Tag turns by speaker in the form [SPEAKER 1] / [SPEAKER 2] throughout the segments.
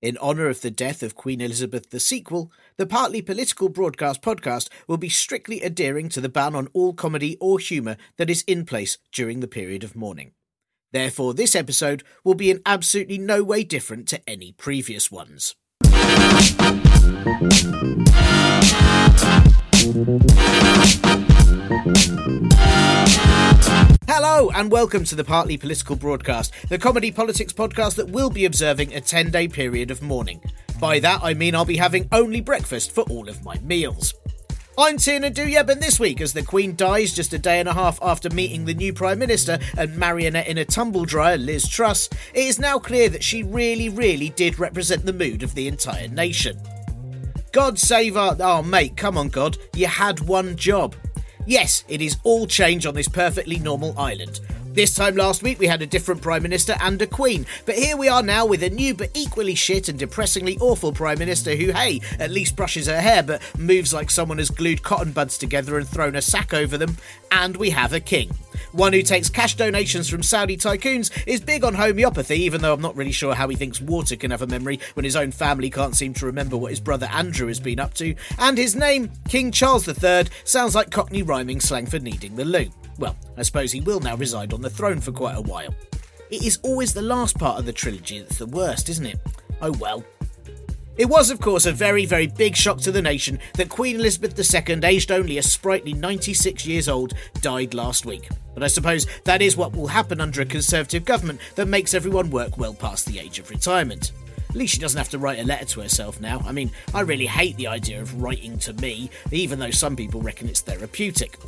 [SPEAKER 1] In honour of the death of Queen Elizabeth the sequel, the partly political broadcast podcast will be strictly adhering to the ban on all comedy or humour that is in place during the period of mourning. Therefore, this episode will be in absolutely no way different to any previous ones. Hello, and welcome to the Partly Political Broadcast, the comedy politics podcast that will be observing a 10 day period of mourning. By that, I mean I'll be having only breakfast for all of my meals. I'm Tiernan Douieb, and this week, as the Queen dies just a day and a half after meeting the new Prime Minister and marionette in a tumble dryer, Liz Truss, it is now clear that she really, really did represent the mood of the entire nation. God save our. Oh, mate, come on, God. You had one job. Yes, it is all change on this perfectly normal island. This time last week we had a different Prime Minister and a Queen, but here we are now with a new but equally shit and depressingly awful Prime Minister who, hey, at least brushes her hair but moves like someone has glued cotton buds together and thrown a sack over them, and we have a King. One who takes cash donations from Saudi tycoons is big on homeopathy, even though I'm not really sure how he thinks water can have a memory when his own family can't seem to remember what his brother Andrew has been up to. And his name, King Charles III, sounds like Cockney rhyming slang for needing the loo. Well, I suppose he will now reside on the throne for quite a while. It is always the last part of the trilogy that's the worst, isn't it? Oh well. It was, of course, a very, very big shock to the nation that Queen Elizabeth II, aged only a sprightly 96 years old, died last week. But I suppose that is what will happen under a Conservative government that makes everyone work well past the age of retirement. At least she doesn't have to write a letter to herself now. I mean, I really hate the idea of writing to me, even though some people reckon it's therapeutic.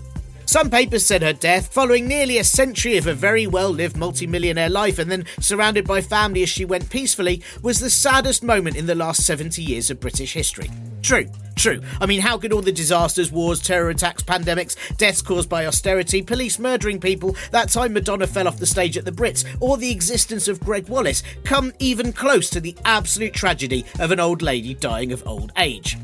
[SPEAKER 1] Some papers said her death, following nearly a century of a very well lived multimillionaire life and then surrounded by family as she went peacefully, was the saddest moment in the last 70 years of British history. True, true. I mean, how could all the disasters, wars, terror attacks, pandemics, deaths caused by austerity, police murdering people, that time Madonna fell off the stage at the Brits, or the existence of Gregg Wallace come even close to the absolute tragedy of an old lady dying of old age?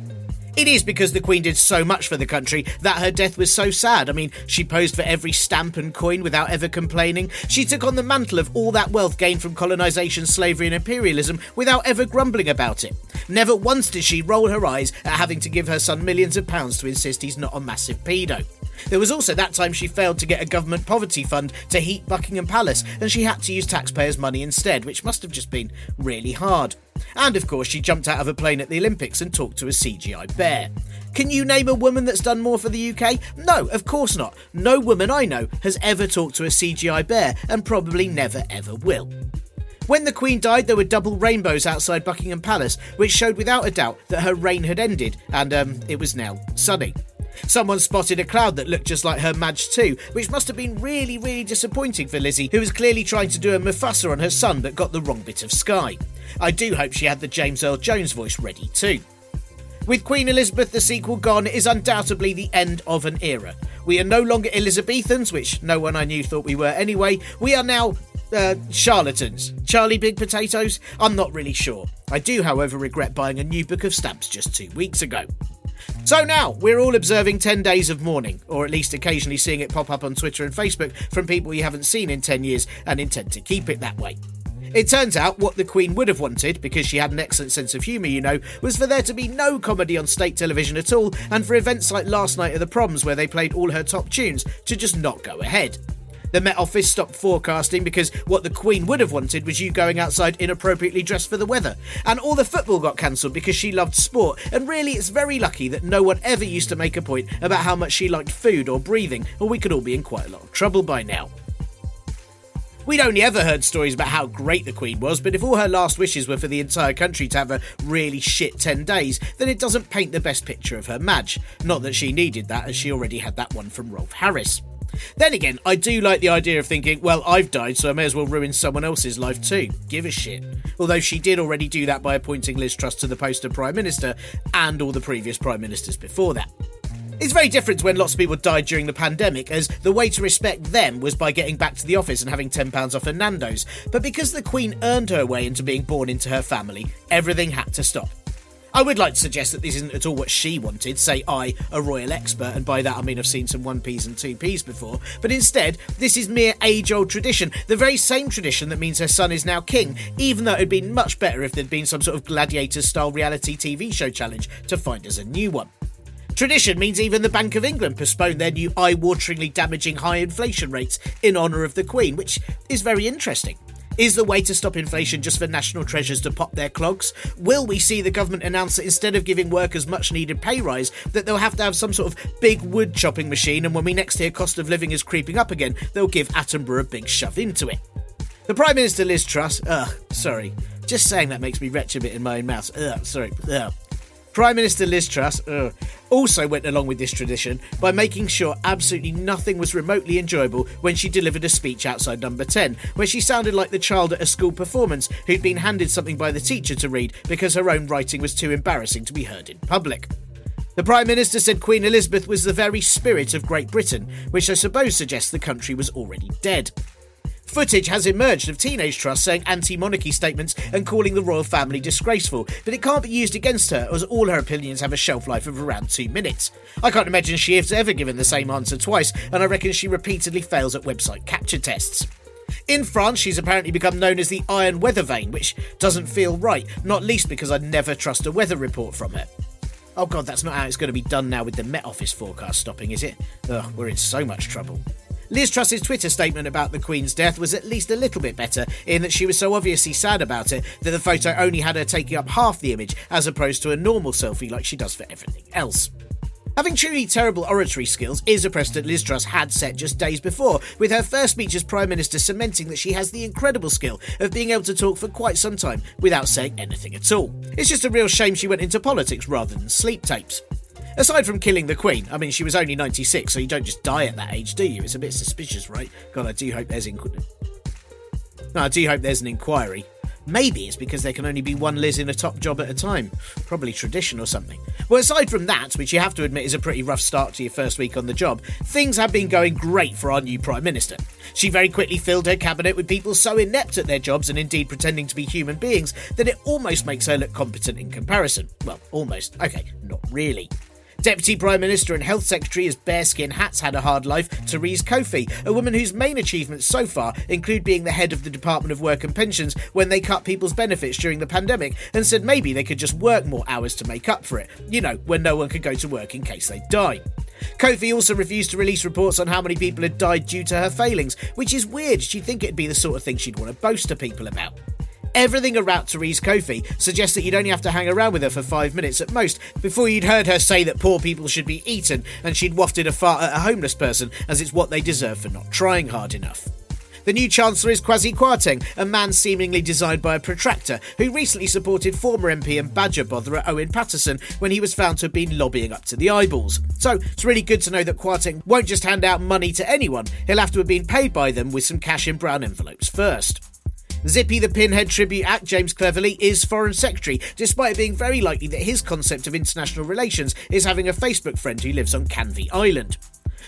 [SPEAKER 1] It is because the Queen did so much for the country that her death was so sad. I mean, she posed for every stamp and coin without ever complaining. She took on the mantle of all that wealth gained from colonisation, slavery, and imperialism without ever grumbling about it. Never once did she roll her eyes at having to give her son millions of pounds to insist he's not a massive pedo. There was also that time she failed to get a government poverty fund to heat Buckingham Palace, and she had to use taxpayers' money instead, which must have just been really hard. And of course, she jumped out of a plane at the Olympics and talked to a CGI bear. Can you name a woman that's done more for the UK? No, of course not. No woman I know has ever talked to a CGI bear, and probably never ever will. When the Queen died, there were double rainbows outside Buckingham Palace, which showed without a doubt that her reign had ended and um, it was now sunny. Someone spotted a cloud that looked just like her Madge too, which must have been really, really disappointing for Lizzie, who was clearly trying to do a Mufasa on her son but got the wrong bit of sky. I do hope she had the James Earl Jones voice ready too. With Queen Elizabeth the sequel gone, is undoubtedly the end of an era. We are no longer Elizabethans, which no one I knew thought we were anyway. We are now uh, charlatans. Charlie Big Potatoes? I'm not really sure. I do, however, regret buying a new book of stamps just two weeks ago. So now, we're all observing 10 days of mourning, or at least occasionally seeing it pop up on Twitter and Facebook from people you haven't seen in 10 years and intend to keep it that way. It turns out what the Queen would have wanted, because she had an excellent sense of humour, you know, was for there to be no comedy on state television at all, and for events like last night at the Proms, where they played all her top tunes, to just not go ahead. The Met Office stopped forecasting because what the Queen would have wanted was you going outside inappropriately dressed for the weather. And all the football got cancelled because she loved sport. And really, it's very lucky that no one ever used to make a point about how much she liked food or breathing, or we could all be in quite a lot of trouble by now. We'd only ever heard stories about how great the Queen was, but if all her last wishes were for the entire country to have a really shit 10 days, then it doesn't paint the best picture of her Madge. Not that she needed that, as she already had that one from Rolf Harris. Then again, I do like the idea of thinking, well, I've died, so I may as well ruin someone else's life too. Give a shit. Although she did already do that by appointing Liz Truss to the post of Prime Minister and all the previous Prime Ministers before that. It's very different when lots of people died during the pandemic, as the way to respect them was by getting back to the office and having £10 off at Nando's. But because the Queen earned her way into being born into her family, everything had to stop. I would like to suggest that this isn't at all what she wanted, say I, a royal expert, and by that I mean I've seen some 1p's and 2p's before, but instead, this is mere age old tradition, the very same tradition that means her son is now king, even though it would been much better if there'd been some sort of gladiator style reality TV show challenge to find us a new one. Tradition means even the Bank of England postponed their new eye wateringly damaging high inflation rates in honour of the Queen, which is very interesting. Is the way to stop inflation just for national treasures to pop their clogs? Will we see the government announce that instead of giving workers much needed pay rise, that they'll have to have some sort of big wood chopping machine, and when we next hear cost of living is creeping up again, they'll give Attenborough a big shove into it? The Prime Minister Liz Truss, ugh, sorry, just saying that makes me retch a bit in my own mouth. Ugh, sorry, ugh. Prime Minister Liz Truss ugh, also went along with this tradition by making sure absolutely nothing was remotely enjoyable when she delivered a speech outside number 10, where she sounded like the child at a school performance who'd been handed something by the teacher to read because her own writing was too embarrassing to be heard in public. The Prime Minister said Queen Elizabeth was the very spirit of Great Britain, which I suppose suggests the country was already dead. Footage has emerged of teenage Truss saying anti monarchy statements and calling the royal family disgraceful, but it can't be used against her as all her opinions have a shelf life of around two minutes. I can't imagine she has ever given the same answer twice, and I reckon she repeatedly fails at website CAPTCHA tests. In France, she's apparently become known as the Iron Weather Vane, which doesn't feel right, not least because I'd never trust a weather report from her. Oh god, that's not how it's going to be done now with the Met Office forecast stopping, is it? Ugh, we're in so much trouble. Liz Truss's Twitter statement about the Queen's death was at least a little bit better, in that she was so obviously sad about it that the photo only had her taking up half the image, as opposed to a normal selfie like she does for everything else. Having truly terrible oratory skills is a precedent Liz Truss had set just days before, with her first speech as Prime Minister cementing that she has the incredible skill of being able to talk for quite some time without saying anything at all. It's just a real shame she went into politics rather than sleep tapes. Aside from killing the Queen, I mean, she was only 96, so you don't just die at that age, do you? It's a bit suspicious, right? God, I do hope there's. Inqu- no, I do hope there's an inquiry. Maybe it's because there can only be one Liz in a top job at a time. Probably tradition or something. Well, aside from that, which you have to admit is a pretty rough start to your first week on the job, things have been going great for our new Prime Minister. She very quickly filled her cabinet with people so inept at their jobs and indeed pretending to be human beings that it almost makes her look competent in comparison. Well, almost. Okay, not really. Deputy Prime Minister and Health Secretary as Bearskin Hats had a hard life, Therese Coffey, a woman whose main achievements so far include being the head of the Department of Work and Pensions when they cut people's benefits during the pandemic and said maybe they could just work more hours to make up for it. You know, when no one could go to work in case they die. Coffey also refused to release reports on how many people had died due to her failings, which is weird. She'd think it'd be the sort of thing she'd want to boast to people about. Everything around Therese Coffey suggests that you'd only have to hang around with her for five minutes at most before you'd heard her say that poor people should be eaten and she'd wafted a fart at a homeless person as it's what they deserve for not trying hard enough. The new Chancellor is Kwasi Kwarteng, a man seemingly designed by a protractor, who recently supported former MP and Badger botherer Owen Paterson when he was found to have been lobbying up to the eyeballs. So it's really good to know that Kwarteng won't just hand out money to anyone, he'll have to have been paid by them with some cash in brown envelopes first. Zippy the Pinhead tribute act, James Cleverly, is Foreign Secretary, despite it being very likely that his concept of international relations is having a Facebook friend who lives on Canvey Island.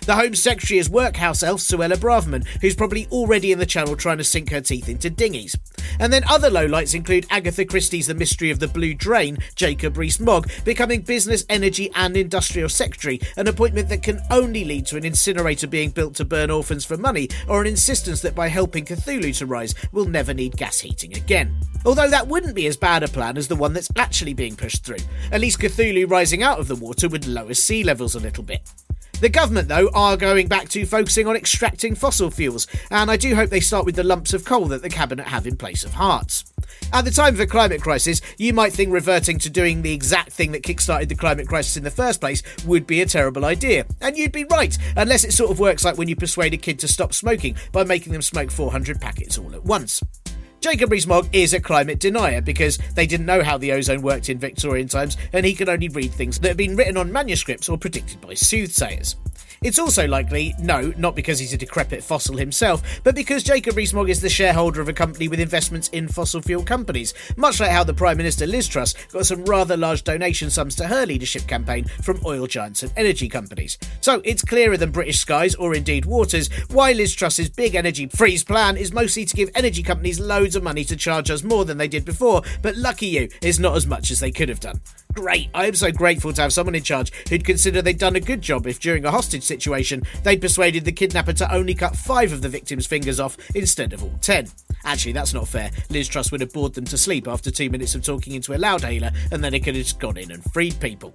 [SPEAKER 1] The Home Secretary is workhouse elf Suella Braverman, who's probably already in the channel trying to sink her teeth into dinghies. And then other lowlights include Agatha Christie's The Mystery of the Blue Drain, Jacob Rees-Mogg, becoming Business, Energy and Industrial Secretary, an appointment that can only lead to an incinerator being built to burn orphans for money, or an insistence that by helping Cthulhu to rise, we'll never need gas heating again. Although that wouldn't be as bad a plan as the one that's actually being pushed through. At least Cthulhu rising out of the water would lower sea levels a little bit. The government, though, are going back to focusing on extracting fossil fuels, and I do hope they start with the lumps of coal that the Cabinet have in place of hearts. At the time of a climate crisis, you might think reverting to doing the exact thing that kickstarted the climate crisis in the first place would be a terrible idea. And you'd be right, unless it sort of works like when you persuade a kid to stop smoking by making them smoke 400 packets all at once. Jacob Rees-Mogg is a climate denier because they didn't know how the ozone worked in Victorian times and he can only read things that have been written on manuscripts or predicted by soothsayers. It's also likely, no, not because he's a decrepit fossil himself, but because Jacob Rees-Mogg is the shareholder of a company with investments in fossil fuel companies, much like how the Prime Minister Liz Truss got some rather large donation sums to her leadership campaign from oil giants and energy companies. So it's clearer than British skies or indeed waters why Liz Truss's big energy freeze plan is mostly to give energy companies loads of money to charge us more than they did before, but lucky you, it's not as much as they could have done great. I am so grateful to have someone in charge who'd consider they'd done a good job if during a hostage situation they'd persuaded the kidnapper to only cut five of the victim's fingers off instead of all ten. Actually, that's not fair. Liz Truss would have bored them to sleep after two minutes of talking into a loudhailer, and then it could have just gone in and freed people.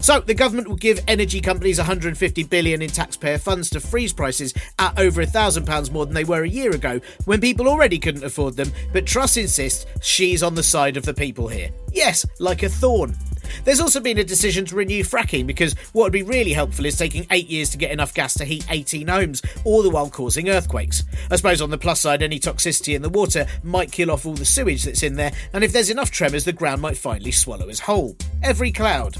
[SPEAKER 1] So the government will give energy companies 150 billion in taxpayer funds to freeze prices at over a thousand pounds more than they were a year ago, when people already couldn't afford them. But Truss insists she's on the side of the people here. Yes, like a thorn. There's also been a decision to renew fracking because what would be really helpful is taking eight years to get enough gas to heat 18 homes, all the while causing earthquakes. I suppose on the plus side, any toxicity in the water might kill off all the sewage that's in there, and if there's enough tremors, the ground might finally swallow us whole. Every cloud.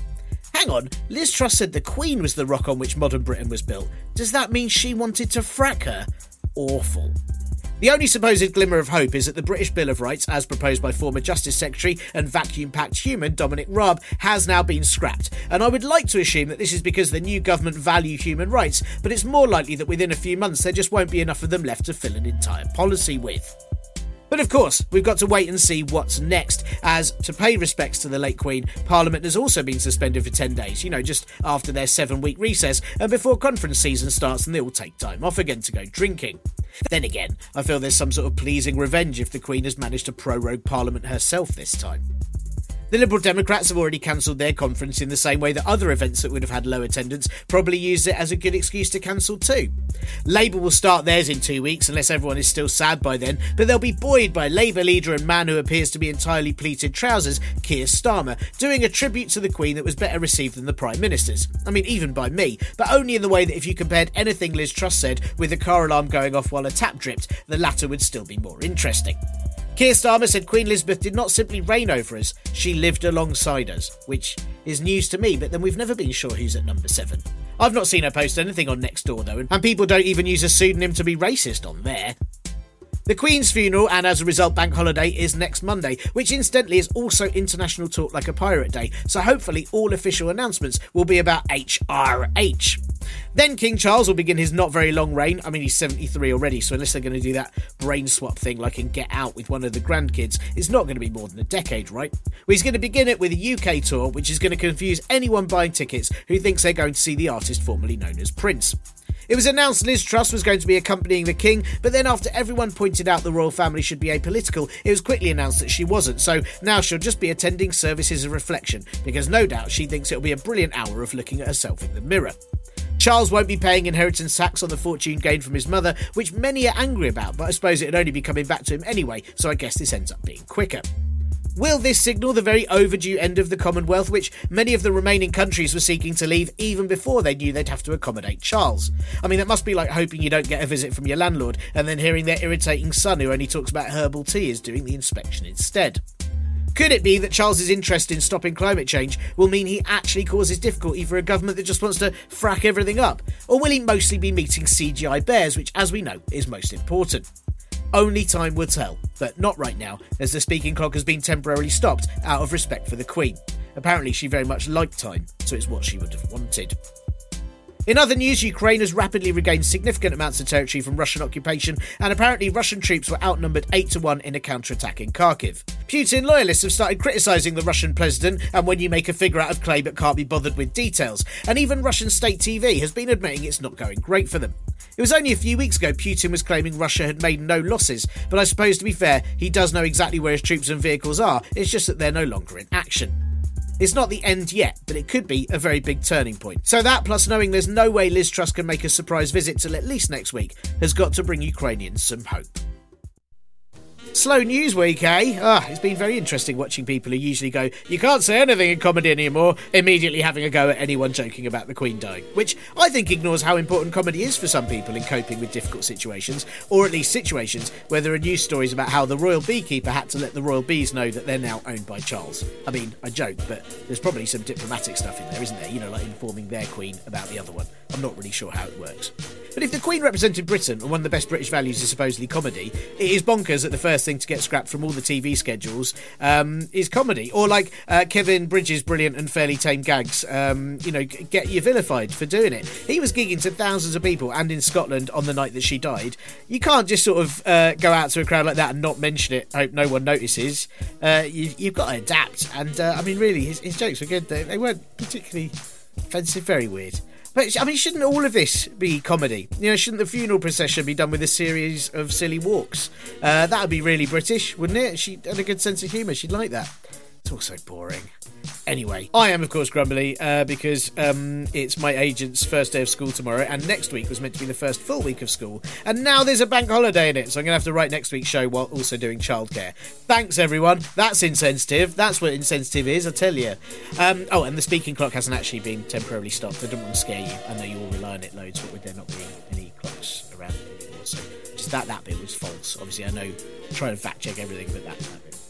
[SPEAKER 1] Hang on, Liz Truss said the Queen was the rock on which modern Britain was built. Does that mean she wanted to frack her? Awful. The only supposed glimmer of hope is that the British Bill of Rights, as proposed by former Justice Secretary and vacuum packed human Dominic Raab, has now been scrapped. And I would like to assume that this is because the new government value human rights, but it's more likely that within a few months there just won't be enough of them left to fill an entire policy with. But of course, we've got to wait and see what's next, as to pay respects to the late Queen, Parliament has also been suspended for 10 days, you know, just after their seven week recess and before conference season starts and they all take time off again to go drinking. Then again, I feel there's some sort of pleasing revenge if the Queen has managed to prorogue Parliament herself this time. The Liberal Democrats have already cancelled their conference in the same way that other events that would have had low attendance probably used it as a good excuse to cancel too. Labour will start theirs in two weeks unless everyone is still sad by then, but they'll be buoyed by Labour leader and man who appears to be entirely pleated trousers, Keir Starmer, doing a tribute to the Queen that was better received than the Prime Minister's. I mean, even by me, but only in the way that if you compared anything Liz Truss said with a car alarm going off while a tap dripped, the latter would still be more interesting. Keir Starmer said Queen Elizabeth did not simply reign over us, she lived alongside us, which is news to me, but then we've never been sure who's at number seven. I've not seen her post anything on Nextdoor though, and people don't even use a pseudonym to be racist on there. The Queen's funeral and as a result bank holiday is next Monday, which incidentally is also International Talk Like a Pirate Day, so hopefully all official announcements will be about HRH. Then King Charles will begin his not very long reign. I mean, he's 73 already, so unless they're going to do that brain swap thing like in Get Out with one of the grandkids, it's not going to be more than a decade, right? Well, he's going to begin it with a UK tour, which is going to confuse anyone buying tickets who thinks they're going to see the artist formerly known as Prince. It was announced Liz Truss was going to be accompanying the King, but then after everyone pointed out the royal family should be apolitical, it was quickly announced that she wasn't, so now she'll just be attending services of reflection, because no doubt she thinks it'll be a brilliant hour of looking at herself in the mirror. Charles won't be paying inheritance tax on the fortune gained from his mother, which many are angry about, but I suppose it'd only be coming back to him anyway, so I guess this ends up being quicker. Will this signal the very overdue end of the Commonwealth, which many of the remaining countries were seeking to leave even before they knew they'd have to accommodate Charles? I mean, that must be like hoping you don't get a visit from your landlord and then hearing their irritating son who only talks about herbal tea is doing the inspection instead. Could it be that Charles's interest in stopping climate change will mean he actually causes difficulty for a government that just wants to frack everything up? Or will he mostly be meeting CGI bears, which, as we know, is most important? Only time will tell, but not right now, as the speaking clock has been temporarily stopped out of respect for the Queen. Apparently, she very much liked time, so it's what she would have wanted. In other news, Ukraine has rapidly regained significant amounts of territory from Russian occupation, and apparently Russian troops were outnumbered 8 to 1 in a counterattack in Kharkiv. Putin loyalists have started criticising the Russian president, and when you make a figure out of clay but can't be bothered with details, and even Russian state TV has been admitting it's not going great for them. It was only a few weeks ago Putin was claiming Russia had made no losses, but I suppose to be fair, he does know exactly where his troops and vehicles are, it's just that they're no longer in action. It's not the end yet, but it could be a very big turning point. So that, plus knowing there's no way Liz Truss can make a surprise visit till at least next week, has got to bring Ukrainians some hope. Slow news week, eh? Ah, it's been very interesting watching people who usually go, you can't say anything in comedy anymore, immediately having a go at anyone joking about the Queen dying. Which I think ignores how important comedy is for some people in coping with difficult situations, or at least situations where there are news stories about how the royal beekeeper had to let the royal bees know that they're now owned by Charles. I mean, I joke, but there's probably some diplomatic stuff in there, isn't there? You know, like informing their Queen about the other one. I'm not really sure how it works. But if the Queen represented Britain and one of the best British values is supposedly comedy, it is bonkers that the first thing to get scrapped from all the TV schedules um, is comedy. Or like uh, Kevin Bridges' brilliant and fairly tame gags, um, you know, get you vilified for doing it. He was gigging to thousands of people and in Scotland on the night that she died. You can't just sort of uh, go out to a crowd like that and not mention it, hope no one notices. Uh, you, have got to adapt. And uh, I mean, really, his, his jokes were good. They, they weren't particularly offensive, very weird. But I mean, shouldn't all of this be comedy? You know, shouldn't the funeral procession be done with a series of silly walks? Uh, that would be really British, wouldn't it? She had a good sense of humour. She'd like that. It's all so boring. Anyway, I am of course grumbly uh, because um, it's my agent's first day of school tomorrow, and next week was meant to be the first full week of school, and now there's a bank holiday in it, so I'm going to have to write next week's show while also doing childcare. Thanks, everyone. That's insensitive. That's what insensitive is, I tell you. Um, oh, and the speaking clock hasn't actually been temporarily stopped. I don't want to scare you. I know you all rely on it loads, but with there not being any clocks around anymore, so just that that bit was false. Obviously, I know trying to fact check everything, but that, that bit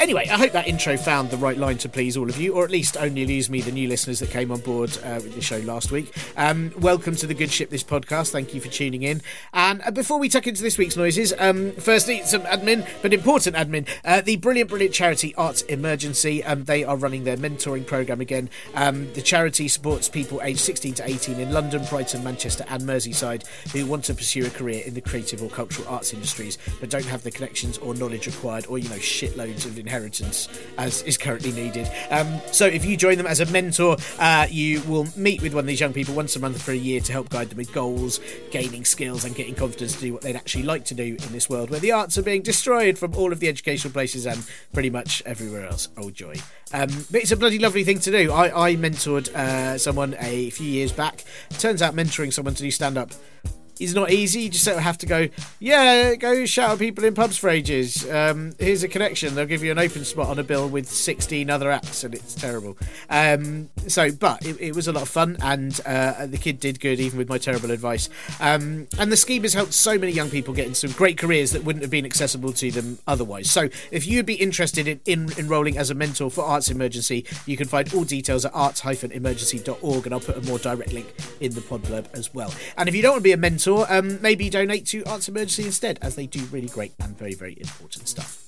[SPEAKER 1] Anyway, I hope that intro found the right line to please all of you, or at least only lose me, the new listeners that came on board uh, with the show last week. Um, welcome to the Good Ship This podcast. Thank you for tuning in. And uh, before we tuck into this week's noises, um, firstly, some admin, but important admin. Uh, the brilliant, brilliant charity Arts Emergency, um, they are running their mentoring program again. Um, the charity supports people aged 16 to 18 in London, Brighton, Manchester, and Merseyside who want to pursue a career in the creative or cultural arts industries but don't have the connections or knowledge required, or, you know, shitloads of inheritance as is currently needed. Um, so if you join them as a mentor, uh, you will meet with one of these young people once a month for a year to help guide them with goals, gaining skills, and getting confidence to do what they'd actually like to do in this world where the arts are being destroyed from all of the educational places and pretty much everywhere else. Oh joy! Um, but it's a bloody lovely thing to do. I, I mentored uh, someone a few years back. Turns out mentoring someone to do stand up is not easy. You just sort of have to go, yeah, go shout at people in pubs for ages. Um, here's a connection. They'll give you an open spot on a bill with 16 other acts, and it's terrible. Um, so, but it, it, was a lot of fun, and uh, the kid did good, even with my terrible advice. Um, and the scheme has helped so many young people get into some great careers that wouldn't have been accessible to them otherwise. So, if you'd be interested in, in enrolling as a mentor for Arts Emergency, you can find all details at arts-emergency.org, and I'll put a more direct link in the pod blurb as well. And if you don't want to be a mentor, um, maybe donate to Arts Emergency instead, as they do really great and very, very important stuff.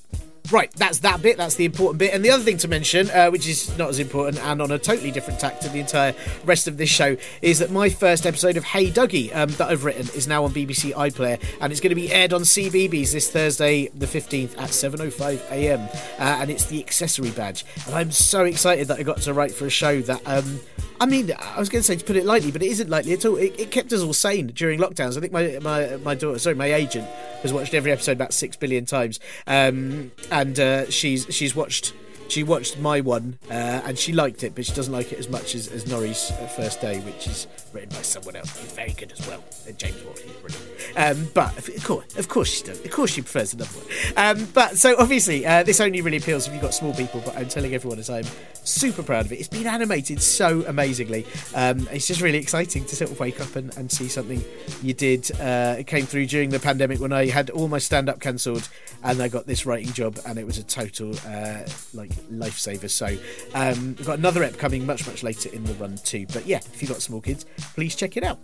[SPEAKER 1] Right, that's that bit. That's the important bit. And the other thing to mention, uh, which is not as important and on a totally different tack to the entire rest of this show, is that my first episode of Hey Duggee um, that I've written is now on BBC iPlayer, and it's going to be aired on CBeebies this Thursday, the 15th at 7:05 a.m. Uh, and it's the accessory badge. And I'm so excited that I got to write for a show that. Um, I mean, I was going to say to put it lightly, but it isn't lightly at all. It, it, kept us all sane during lockdowns. I think my my my daughter, sorry, my agent, has watched every episode about six billion times, um, and uh, she's she's watched she watched my one uh, and she liked it, but she doesn't like it as much as, as Norrie's first day, which is written by someone else. He's very good as well. Uh, James Watley, brilliant. Um, but of course, of course she does. Of course she prefers another one. Um, but so obviously, uh, this only really appeals if you've got small people. But I'm telling everyone as I'm super proud of it. It's been animated so amazingly. Um, it's just really exciting to sort of wake up and, and see something you did. Uh, it came through during the pandemic when I had all my stand up cancelled and I got this writing job, and it was a total uh, like lifesaver. So um, we've got another ep coming much, much later in the run too. But yeah, if you've got small kids, please check it out.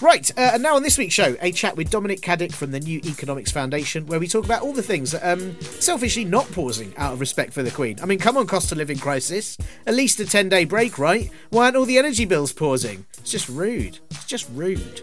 [SPEAKER 1] Right, uh, and now on this week's show, a chat with Dominic Caddick from the New Economics Foundation, where we talk about all the things that um, selfishly not pausing out of respect for the Queen. I mean, come on, cost of living crisis. At least a 10 day break, right? Why aren't all the energy bills pausing? It's just rude. It's just rude.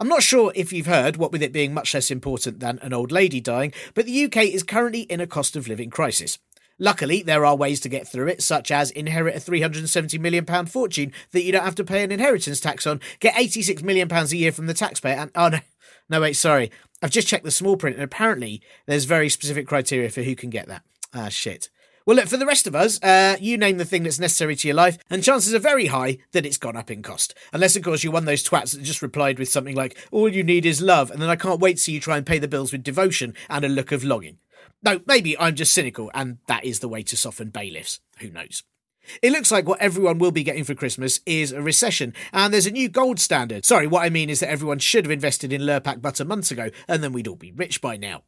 [SPEAKER 1] I'm not sure if you've heard, what with it being much less important than an old lady dying, but the UK is currently in a cost of living crisis. Luckily, there are ways to get through it, such as inherit a £370 million fortune that you don't have to pay an inheritance tax on, get £86 million a year from the taxpayer, and oh no, no wait, sorry, I've just checked the small print, and apparently there's very specific criteria for who can get that. Ah, shit. Well, look, for the rest of us, uh, you name the thing that's necessary to your life, and chances are very high that it's gone up in cost. Unless, of course, you're one of those twats that just replied with something like, all you need is love, and then I can't wait to see you try and pay the bills with devotion and a look of longing. No, maybe I'm just cynical, and that is the way to soften bailiffs. Who knows? It looks like what everyone will be getting for Christmas is a recession, and there's a new gold standard. Sorry, what I mean is that everyone should have invested in Lurpak butter months ago, and then we'd all be rich by now.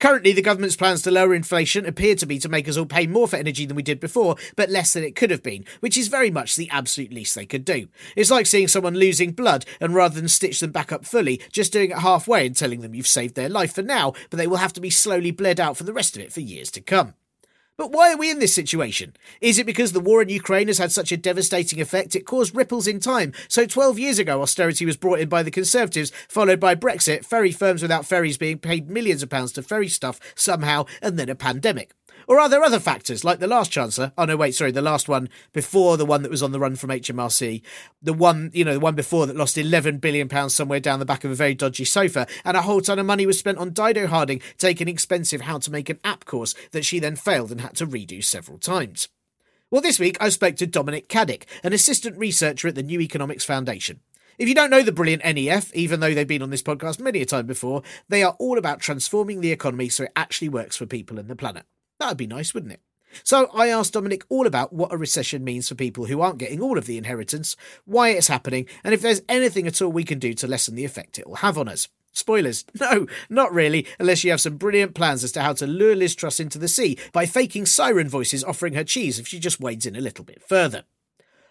[SPEAKER 1] Currently, the government's plans to lower inflation appear to be to make us all pay more for energy than we did before, but less than it could have been, which is very much the absolute least they could do. It's like seeing someone losing blood, and rather than stitch them back up fully, just doing it halfway and telling them you've saved their life for now, but they will have to be slowly bled out for the rest of it for years to come. But why are we in this situation? Is it because the war in Ukraine has had such a devastating effect it caused ripples in time? So 12 years ago, austerity was brought in by the Conservatives, followed by Brexit, ferry firms without ferries being paid millions of pounds to ferry stuff somehow, and then a pandemic. Or are there other factors, like the last Chancellor? Oh, no, wait, sorry, the last one before the one that was on the run from HMRC. The one, you know, the one before that lost £11 billion somewhere down the back of a very dodgy sofa. And a whole ton of money was spent on Dido Harding taking expensive how to make an app course that she then failed and had to redo several times. Well, this week I spoke to Dominic Caddick, an assistant researcher at the New Economics Foundation. If you don't know the brilliant NEF, even though they've been on this podcast many a time before, they are all about transforming the economy so it actually works for people and the planet. That would be nice, wouldn't it? So I asked Dominic all about what a recession means for people who aren't getting all of the inheritance, why it's happening, and if there's anything at all we can do to lessen the effect it will have on us. Spoilers. No, not really, unless you have some brilliant plans as to how to lure Liz Truss into the sea by faking siren voices offering her cheese if she just wades in a little bit further.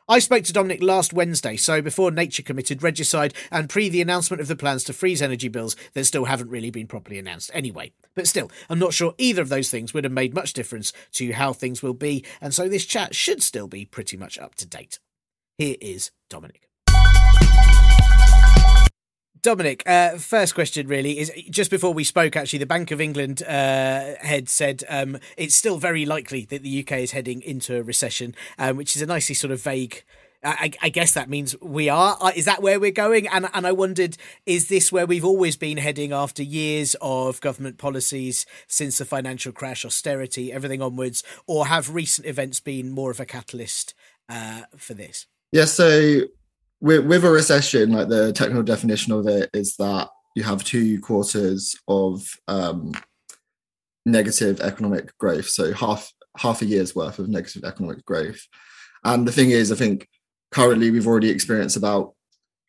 [SPEAKER 1] I spoke to Dominic last Wednesday, so before Nature committed regicide and pre the announcement of the plans to freeze energy bills that still haven't really been properly announced anyway. But still, I'm not sure either of those things would have made much difference to how things will be, and so this chat should still be pretty much up to date. Here is Dominic. Dominic, uh, first question really is just before we spoke, actually, the Bank of England uh, head said um, it's still very likely that the UK is heading into a recession, um, which is a nicely sort of vague. I, I, guess that means we are. Uh, is that where we're going? And and I wondered, is this where we've always been heading after years of government policies since the financial crash, austerity, everything onwards, or have recent events been more of a catalyst uh, for this?
[SPEAKER 2] Yeah, so with, with a recession, like the technical definition of it is that you have two quarters of um, negative economic growth, so half half a year's worth of negative economic growth. And the thing is, I think currently we've already experienced about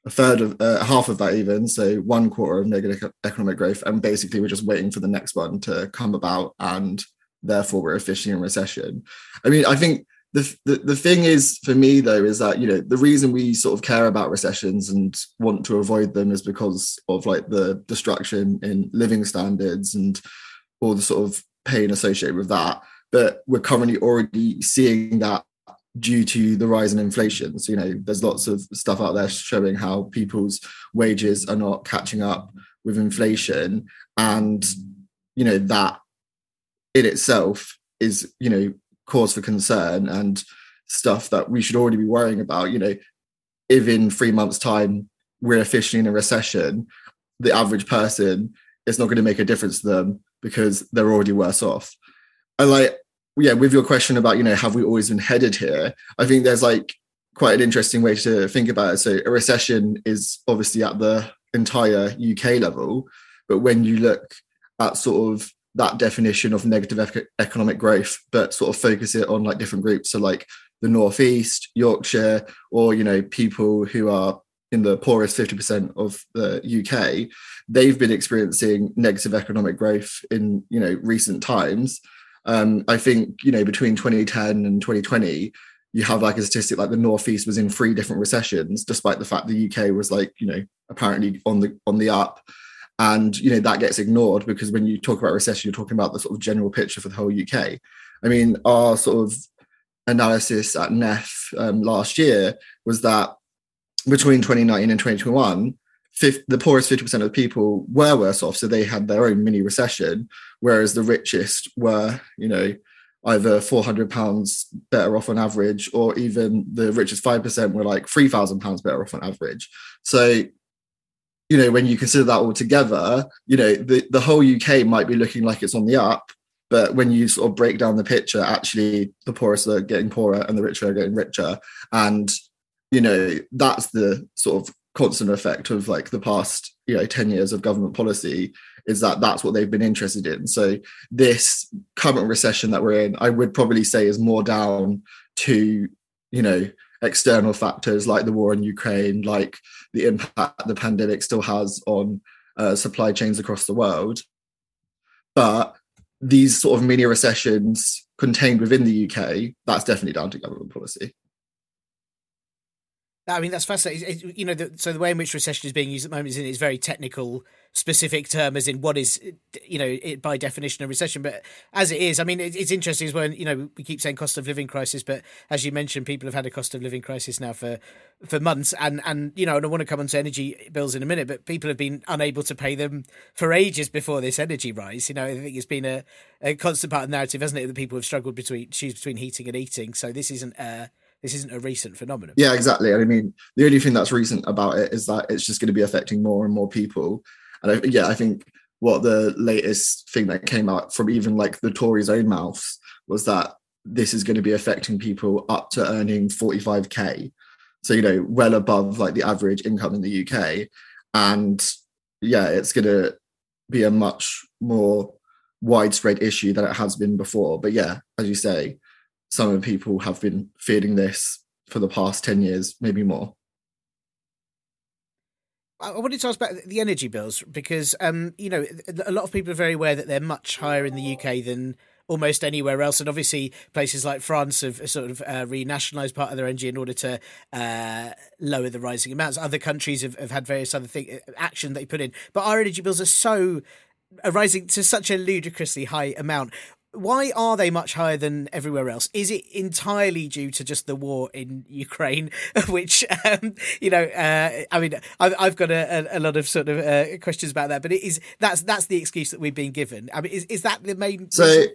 [SPEAKER 2] a third of uh, half of that, even so one quarter of negative economic growth, and basically we're just waiting for the next one to come about, and therefore we're officially in recession. I mean, I think the, the, the thing is for me though is that you know the reason we sort of care about recessions and want to avoid them is because of like the destruction in living standards and all the sort of pain associated with that. But we're currently already seeing that due to the rise in inflation. So you know there's lots of stuff out there showing how people's wages are not catching up with inflation. And you know that in itself is you know cause for concern and stuff that we should already be worrying about. You know, if in three months' time we're officially in a recession, the average person it's not going to make a difference to them because they're already worse off. And like, yeah, with your question about, you know, have we always been headed here? I think there's like quite an interesting way to think about it. So a recession is obviously at the entire UK level, but when you look at sort of that definition of negative economic growth, but sort of focus it on like different groups. So like the Northeast, Yorkshire, or you know, people who are in the poorest 50% of the UK, they've been experiencing negative economic growth in you know recent times. Um, I think you know between 2010 and 2020, you have like a statistic like the Northeast was in three different recessions, despite the fact the UK was like you know apparently on the on the up and you know that gets ignored because when you talk about recession you're talking about the sort of general picture for the whole uk i mean our sort of analysis at nef um, last year was that between 2019 and 2021 the poorest 50% of people were worse off so they had their own mini recession whereas the richest were you know either 400 pounds better off on average or even the richest 5% were like 3000 pounds better off on average. So you know, when you consider that all together, you know, the, the whole UK might be looking like it's on the up. But when you sort of break down the picture, actually the poorest are getting poorer and the richer are getting richer. And, you know, that's the sort of constant effect of like the past, you know, 10 years of government policy is that that's what they've been interested in. So this current recession that we're in, I would probably say is more down to, you know, external factors like the war in Ukraine, like the impact the pandemic still has on uh, supply chains across the world. But these sort of mini recessions contained within the UK, that's definitely down to government policy.
[SPEAKER 1] I mean, that's fascinating. you know, the, so the way in which recession is being used at the moment is in its very technical, specific term, as in what is, you know, it, by definition a recession. But as it is, I mean, it, it's interesting as when You know, we keep saying cost of living crisis, but as you mentioned, people have had a cost of living crisis now for for months, and and you know, and I want to come on to energy bills in a minute, but people have been unable to pay them for ages before this energy rise. You know, I think it's been a, a constant part of the narrative, hasn't it, that people have struggled between choose between heating and eating. So this isn't. Uh, this isn't a recent phenomenon.
[SPEAKER 2] Yeah, exactly. And I mean, the only thing that's recent about it is that it's just going to be affecting more and more people. And I, yeah, I think what the latest thing that came out from even like the Tories' own mouths was that this is going to be affecting people up to earning 45k. So, you know, well above like the average income in the UK. And yeah, it's going to be a much more widespread issue than it has been before. But yeah, as you say, some people have been feeling this for the past 10 years, maybe more.
[SPEAKER 1] I wanted to ask about the energy bills because, um, you know, a lot of people are very aware that they're much higher in the UK than almost anywhere else. And obviously, places like France have sort of uh, renationalised part of their energy in order to uh, lower the rising amounts. Other countries have, have had various other thing, action they put in. But our energy bills are so rising to such a ludicrously high amount why are they much higher than everywhere else? Is it entirely due to just the war in Ukraine, which um, you know? Uh, I mean, I've, I've got a, a, lot of sort of uh, questions about that, but it is that's that's the excuse that we've been given. I mean, is is that the main?
[SPEAKER 2] So. Reason?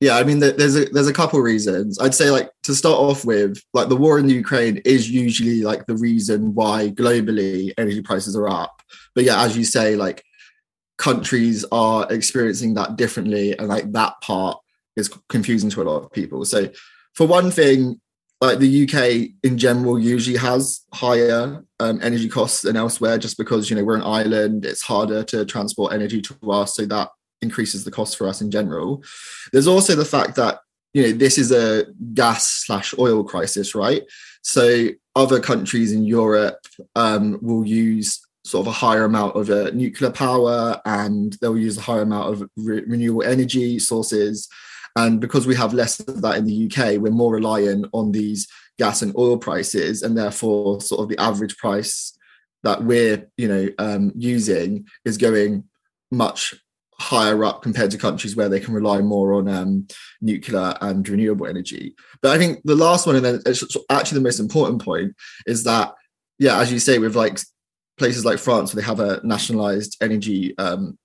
[SPEAKER 2] Yeah, I mean, there's a there's a couple reasons. I'd say, like to start off with, like the war in Ukraine is usually like the reason why globally energy prices are up. But yeah, as you say, like countries are experiencing that differently and like that part is confusing to a lot of people so for one thing like the UK in general usually has higher um, energy costs than elsewhere, just because you know we're an island. It's harder to transport energy to us, so that increases the cost for us in general. There's also the fact that you know this is a gas slash oil crisis, right? So other countries in Europe um, will use sort of a higher amount of uh, nuclear power, and they'll use a higher amount of re- renewable energy sources. And because we have less of that in the UK, we're more reliant on these gas and oil prices, and therefore, sort of the average price that we're you know um, using is going much higher up compared to countries where they can rely more on um, nuclear and renewable energy. But I think the last one, and then actually the most important point, is that yeah, as you say, with like places like France where they have a nationalized energy um,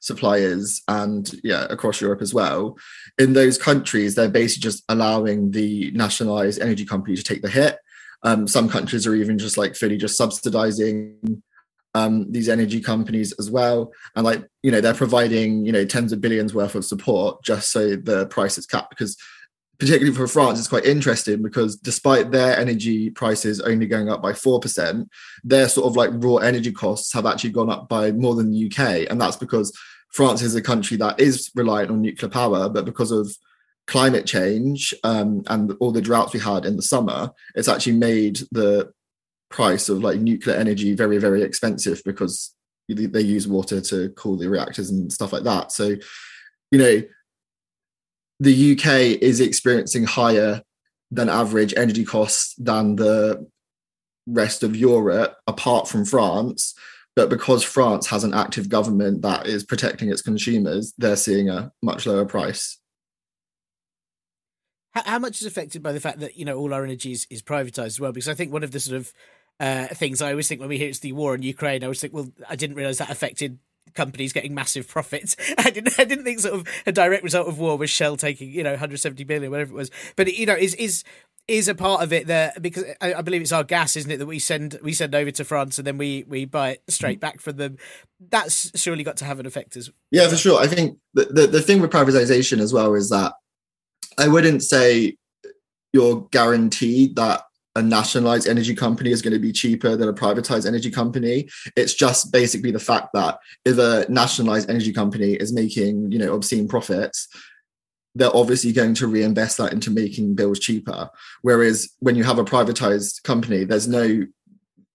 [SPEAKER 2] suppliers and yeah across Europe as well. In those countries, they're basically just allowing the nationalized energy company to take the hit. Um, some countries are even just like fully just subsidizing um, these energy companies as well. And like, you know, they're providing, you know, tens of billions worth of support just so the price is capped. Because particularly for France, it's quite interesting because despite their energy prices only going up by 4%, their sort of like raw energy costs have actually gone up by more than the UK. And that's because France is a country that is reliant on nuclear power, but because of climate change um, and all the droughts we had in the summer, it's actually made the price of like nuclear energy very very expensive because they use water to cool the reactors and stuff like that so you know the uk is experiencing higher than average energy costs than the rest of europe apart from france but because france has an active government that is protecting its consumers they're seeing a much lower price
[SPEAKER 1] how, much is affected by the fact that you know all our energy is, is privatized as well because i think one of the sort of uh, things. I always think when we hear it's the war in Ukraine, I always think, well, I didn't realize that affected companies getting massive profits. I didn't, I didn't think sort of a direct result of war was Shell taking, you know, 170 billion, whatever it was. But you know, is is is a part of it there because I, I, believe it's our gas, isn't it, that we send we send over to France and then we we buy it straight mm-hmm. back from them. That's surely got to have an effect as
[SPEAKER 2] yeah, for sure. I think the, the, the thing with privatization as well is that I wouldn't say you're guaranteed that a nationalized energy company is going to be cheaper than a privatized energy company. It's just basically the fact that if a nationalized energy company is making, you know, obscene profits, they're obviously going to reinvest that into making bills cheaper. Whereas when you have a privatized company, there's no, you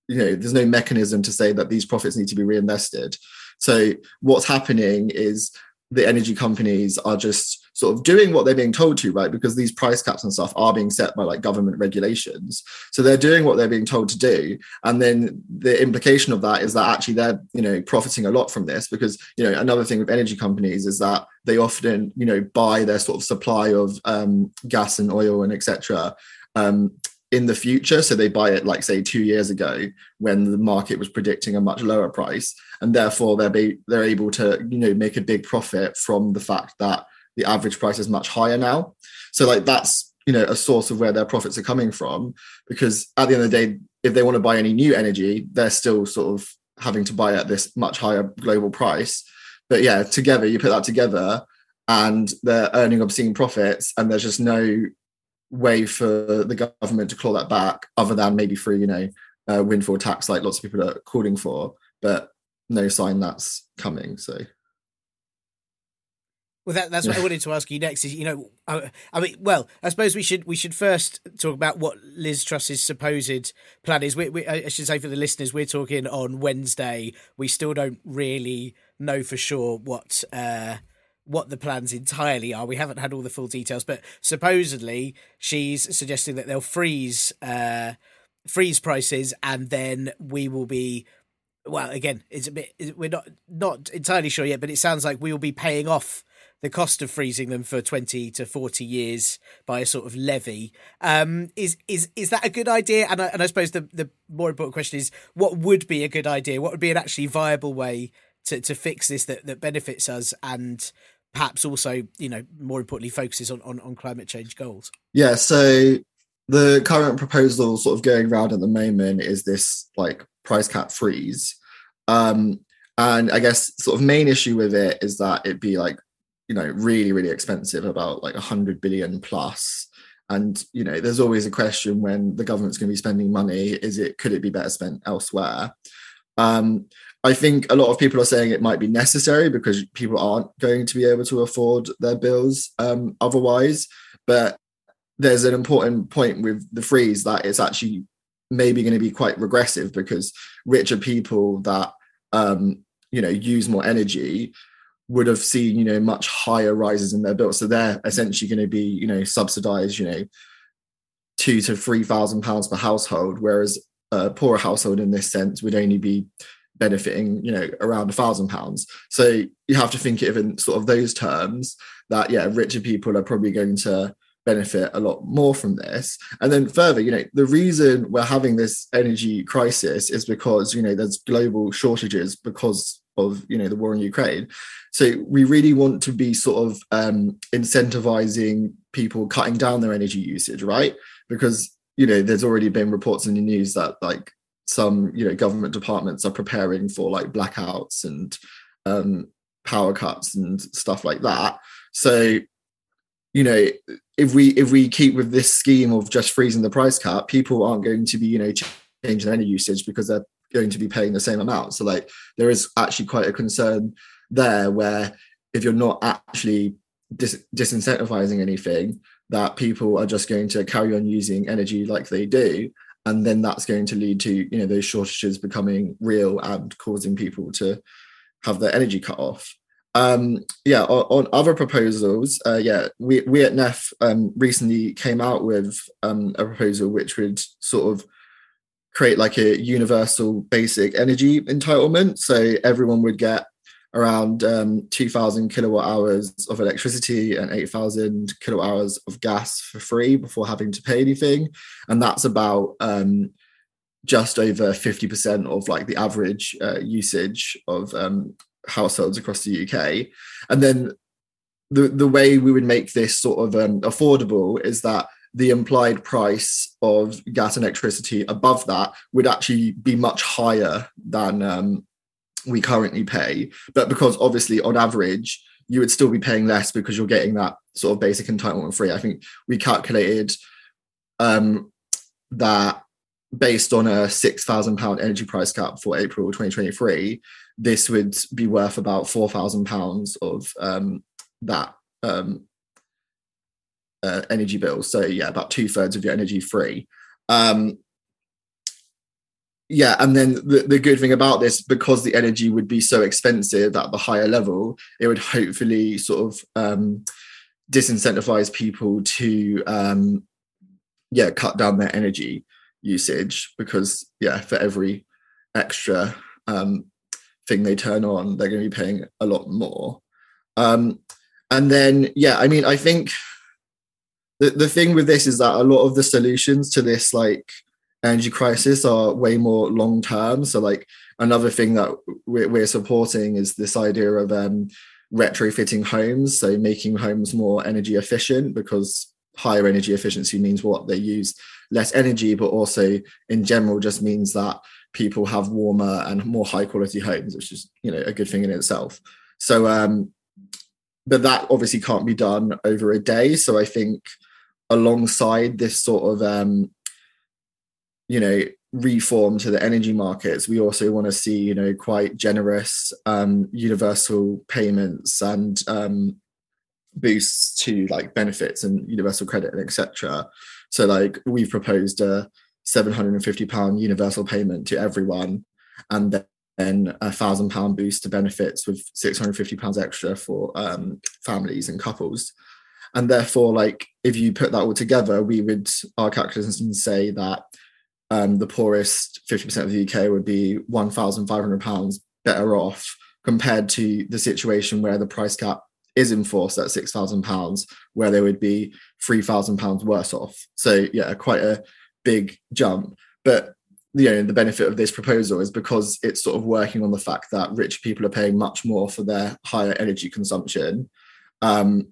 [SPEAKER 2] know, there's no mechanism to say that these profits need to be reinvested. So what's happening is the energy companies are just sort of doing what they're being told to, right? Because these price caps and stuff are being set by like government regulations. So they're doing what they're being told to do. And then the implication of that is that actually they're, you know, profiting a lot from this because, you know, another thing with energy companies is that they often, you know, buy their sort of supply of um, gas and oil and etc. Um, in the future. So they buy it like say two years ago when the market was predicting a much lower price, and therefore they're be, they're able to you know make a big profit from the fact that the average price is much higher now. So like that's you know a source of where their profits are coming from because at the end of the day, if they want to buy any new energy, they're still sort of having to buy at this much higher global price. But yeah, together you put that together and they're earning obscene profits and there's just no way for the government to claw that back other than maybe through you know uh, windfall tax like lots of people are calling for but no sign that's coming so
[SPEAKER 1] well, that, that's what I wanted to ask you next. Is you know, I, I, mean, well, I suppose we should we should first talk about what Liz Truss's supposed plan is. We, we, I should say for the listeners, we're talking on Wednesday. We still don't really know for sure what uh, what the plans entirely are. We haven't had all the full details, but supposedly she's suggesting that they'll freeze uh, freeze prices, and then we will be well again it's a bit we're not not entirely sure yet but it sounds like we will be paying off the cost of freezing them for 20 to 40 years by a sort of levy. Um, is is is that a good idea? And I, and I suppose the, the more important question is what would be a good idea? What would be an actually viable way to, to fix this that, that benefits us and perhaps also, you know, more importantly, focuses on, on, on climate change goals?
[SPEAKER 2] Yeah, so the current proposal sort of going around at the moment is this like price cap freeze. Um, and I guess sort of main issue with it is that it'd be like you know really really expensive about like 100 billion plus And you know, there's always a question when the government's going to be spending money: is it could it be better spent elsewhere? Um, I think a lot of people are saying it might be necessary because people aren't going to be able to afford their bills um, otherwise. But there's an important point with the freeze that it's actually maybe going to be quite regressive because richer people that um, you know use more energy would have seen you know much higher rises in their bills so they're essentially going to be you know subsidized you know two to three thousand pounds per household whereas a poorer household in this sense would only be benefiting you know around a thousand pounds. So you have to think of in sort of those terms that yeah richer people are probably going to benefit a lot more from this. And then further you know the reason we're having this energy crisis is because you know there's global shortages because of you know the war in ukraine. So we really want to be sort of um incentivizing people cutting down their energy usage right? Because you know there's already been reports in the news that like some you know government departments are preparing for like blackouts and um power cuts and stuff like that. So you know if we if we keep with this scheme of just freezing the price cap people aren't going to be you know changing any usage because they're going to be paying the same amount. So like there is actually quite a concern there where if you're not actually dis- disincentivizing anything that people are just going to carry on using energy like they do and then that's going to lead to you know those shortages becoming real and causing people to have their energy cut off. Um yeah on, on other proposals uh yeah we we at nef um recently came out with um a proposal which would sort of create like a universal basic energy entitlement. So everyone would get around um, 2000 kilowatt hours of electricity and 8000 kilowatt hours of gas for free before having to pay anything. And that's about um, just over 50% of like the average uh, usage of um, households across the uk and then the, the way we would make this sort of um, affordable is that the implied price of gas and electricity above that would actually be much higher than um, we currently pay. But because obviously on average, you would still be paying less because you're getting that sort of basic entitlement free. I think we calculated um, that based on a six thousand pound energy price cap for April 2023, this would be worth about four thousand pounds of um, that um, uh, energy bills. So yeah, about two thirds of your energy free. Um, yeah and then the, the good thing about this because the energy would be so expensive at the higher level it would hopefully sort of um disincentivize people to um yeah cut down their energy usage because yeah for every extra um thing they turn on they're going to be paying a lot more um and then yeah i mean i think the, the thing with this is that a lot of the solutions to this like energy crisis are way more long term. So, like another thing that we're, we're supporting is this idea of um, retrofitting homes, so making homes more energy efficient because higher energy efficiency means what they use less energy, but also in general just means that people have warmer and more high quality homes, which is you know a good thing in itself. So, um, but that obviously can't be done over a day. So I think alongside this sort of um, you know reform to the energy markets we also want to see you know quite generous um, universal payments and um, boosts to like benefits and universal credit and etc so like we've proposed a 750 pound universal payment to everyone and then a thousand pound boost to benefits with 650 pounds extra for um, families and couples. And therefore like if you put that all together we would our calculations say that um, the poorest 50% of the UK would be £1,500 better off compared to the situation where the price cap is enforced at £6,000, where they would be £3,000 worse off. So, yeah, quite a big jump. But you know the benefit of this proposal is because it's sort of working on the fact that rich people are paying much more for their higher energy consumption um,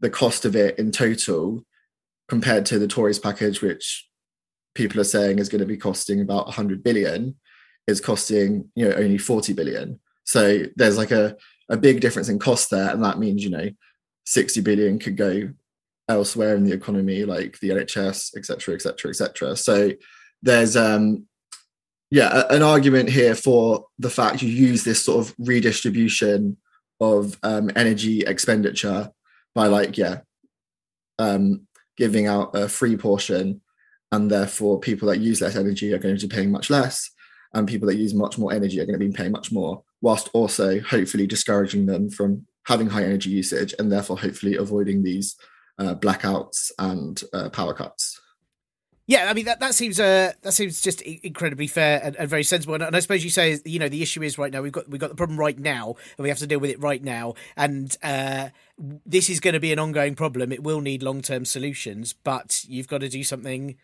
[SPEAKER 2] the cost of it in total compared to the tories package which people are saying is going to be costing about 100 billion is costing you know only 40 billion so there's like a, a big difference in cost there and that means you know 60 billion could go elsewhere in the economy, like the NHS, etc., etc., etc. So there's um yeah an argument here for the fact you use this sort of redistribution of um, energy expenditure by like yeah um, giving out a free portion and therefore people that use less energy are going to be paying much less and people that use much more energy are going to be paying much more whilst also hopefully discouraging them from having high energy usage and therefore hopefully avoiding these uh, blackouts and uh, power cuts
[SPEAKER 1] yeah, I mean that, that seems uh, that seems just incredibly fair and, and very sensible. And, and, I suppose you say you know the issue is right now we've got we've got the problem right now and we have to deal with it right now. And uh, this is going to be an ongoing problem. It will need long term solutions, but you've got to do something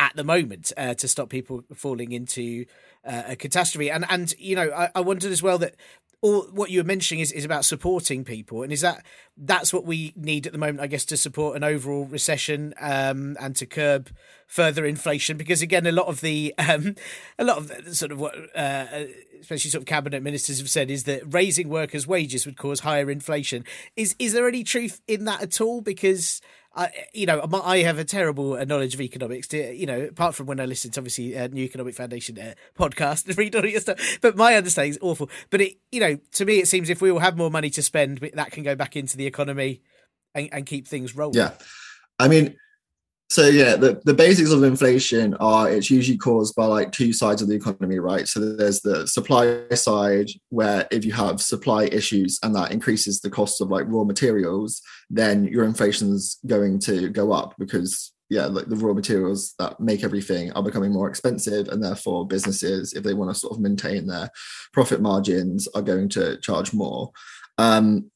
[SPEAKER 1] at the moment uh, to stop people falling into uh, a catastrophe. And and you know I, I wondered as well that all what you were mentioning is, is about supporting people and is that that's what we need at the moment i guess to support an overall recession um, and to curb further inflation? Because again a lot of the um, a lot of sort of what uh, especially sort of cabinet ministers have said is that raising workers wages would cause higher inflation. Is is there any truth in that at all? Because I, you know, I have a terrible uh, knowledge of economics. To, you know, apart from when I listen to obviously uh, New Economic Foundation uh, podcast and read all your stuff. But my understanding is awful. But it, you know, to me, it seems if we all have more money to spend, that can go back into the economy and, and keep things rolling.
[SPEAKER 2] Yeah, I mean, so yeah, the, the basics of inflation are it's usually caused by like two sides of the economy, right? So there's the supply side where if you have supply issues and that increases the cost of like raw materials, then your inflation is going to go up because yeah, like the raw materials that make everything are becoming more expensive, and therefore businesses, if they want to sort of maintain their profit margins, are going to charge more. Um,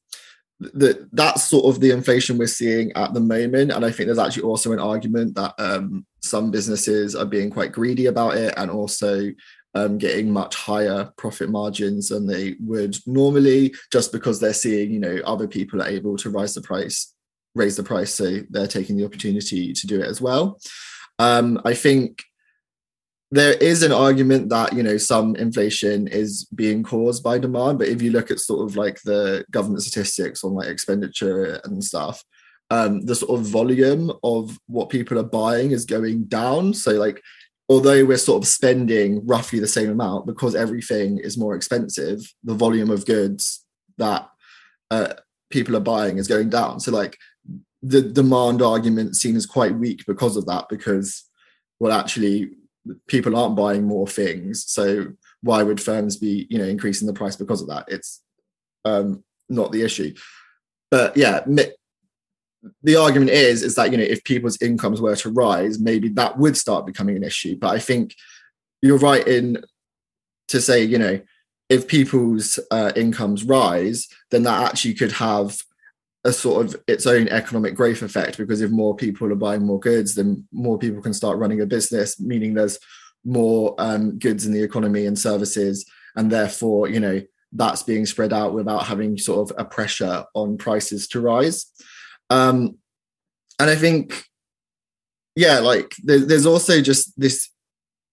[SPEAKER 2] the, that's sort of the inflation we're seeing at the moment. And I think there's actually also an argument that um, some businesses are being quite greedy about it and also um, getting much higher profit margins than they would normally, just because they're seeing, you know, other people are able to rise the price, raise the price, so they're taking the opportunity to do it as well. Um, I think there is an argument that you know some inflation is being caused by demand but if you look at sort of like the government statistics on like expenditure and stuff um the sort of volume of what people are buying is going down. So like although we're sort of spending roughly the same amount because everything is more expensive the volume of goods that uh, people are buying is going down. So like the demand argument seems quite weak because of that because well actually people aren't buying more things so why would firms be you know increasing the price because of that? It's um not the issue. But yeah the argument is is that you know if people's incomes were to rise maybe that would start becoming an issue. But i think you're right in to say you know if people's uh, incomes rise then that actually could have a sort of its own economic growth effect because if more people are buying more goods, then more people can start running a business, meaning there's more um, goods in the economy and services, and therefore, you know, that's being spread out without having sort of a pressure on prices to rise. Um, and I think, yeah, like there, there's also just this